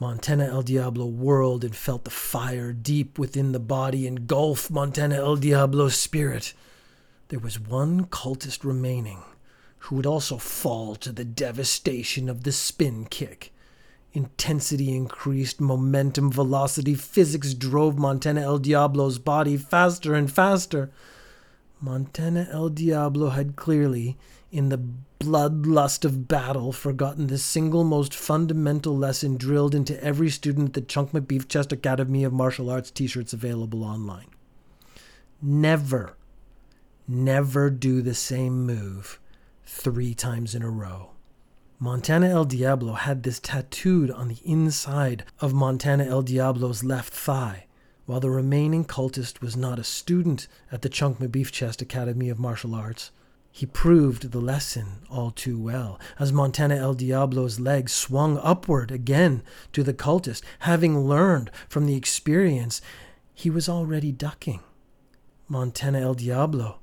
Montana El Diablo whirled and felt the fire deep within the body engulf Montana El Diablo's spirit. There was one cultist remaining who would also fall to the devastation of the spin kick. Intensity increased, momentum, velocity, physics drove Montana El Diablo's body faster and faster. Montana El Diablo had clearly, in the bloodlust of battle, forgotten the single most fundamental lesson drilled into every student at the Chunk McBeef Chest Academy of Martial Arts t shirts available online. Never, never do the same move three times in a row. Montana El Diablo had this tattooed on the inside of Montana El Diablo's left thigh, while the remaining cultist was not a student at the Chunk McBeef Chest Academy of Martial Arts. He proved the lesson all too well, as Montana El Diablo's leg swung upward again to the cultist. Having learned from the experience, he was already ducking. Montana El Diablo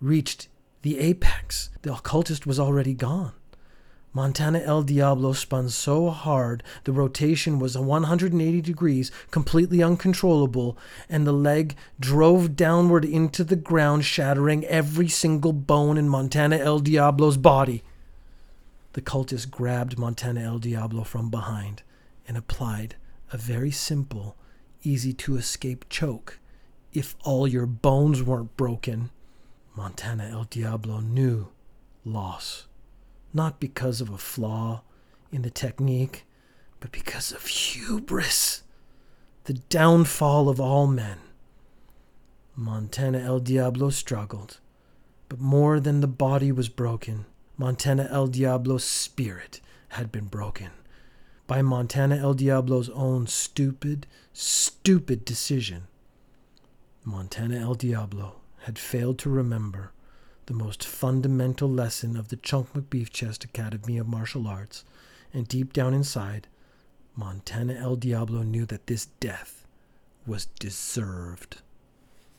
reached the apex. The occultist was already gone. Montana El Diablo spun so hard the rotation was 180 degrees, completely uncontrollable, and the leg drove downward into the ground, shattering every single bone in Montana El Diablo's body. The cultist grabbed Montana El Diablo from behind and applied a very simple, easy to escape choke. If all your bones weren't broken, Montana El Diablo knew loss not because of a flaw in the technique, but because of hubris, the downfall of all men. Montana El Diablo struggled, but more than the body was broken, Montana El Diablo's spirit had been broken by Montana El Diablo's own stupid, stupid decision. Montana El Diablo had failed to remember the most fundamental lesson of the Chunk McBeef Chest Academy of Martial Arts, and deep down inside, Montana El Diablo knew that this death was deserved.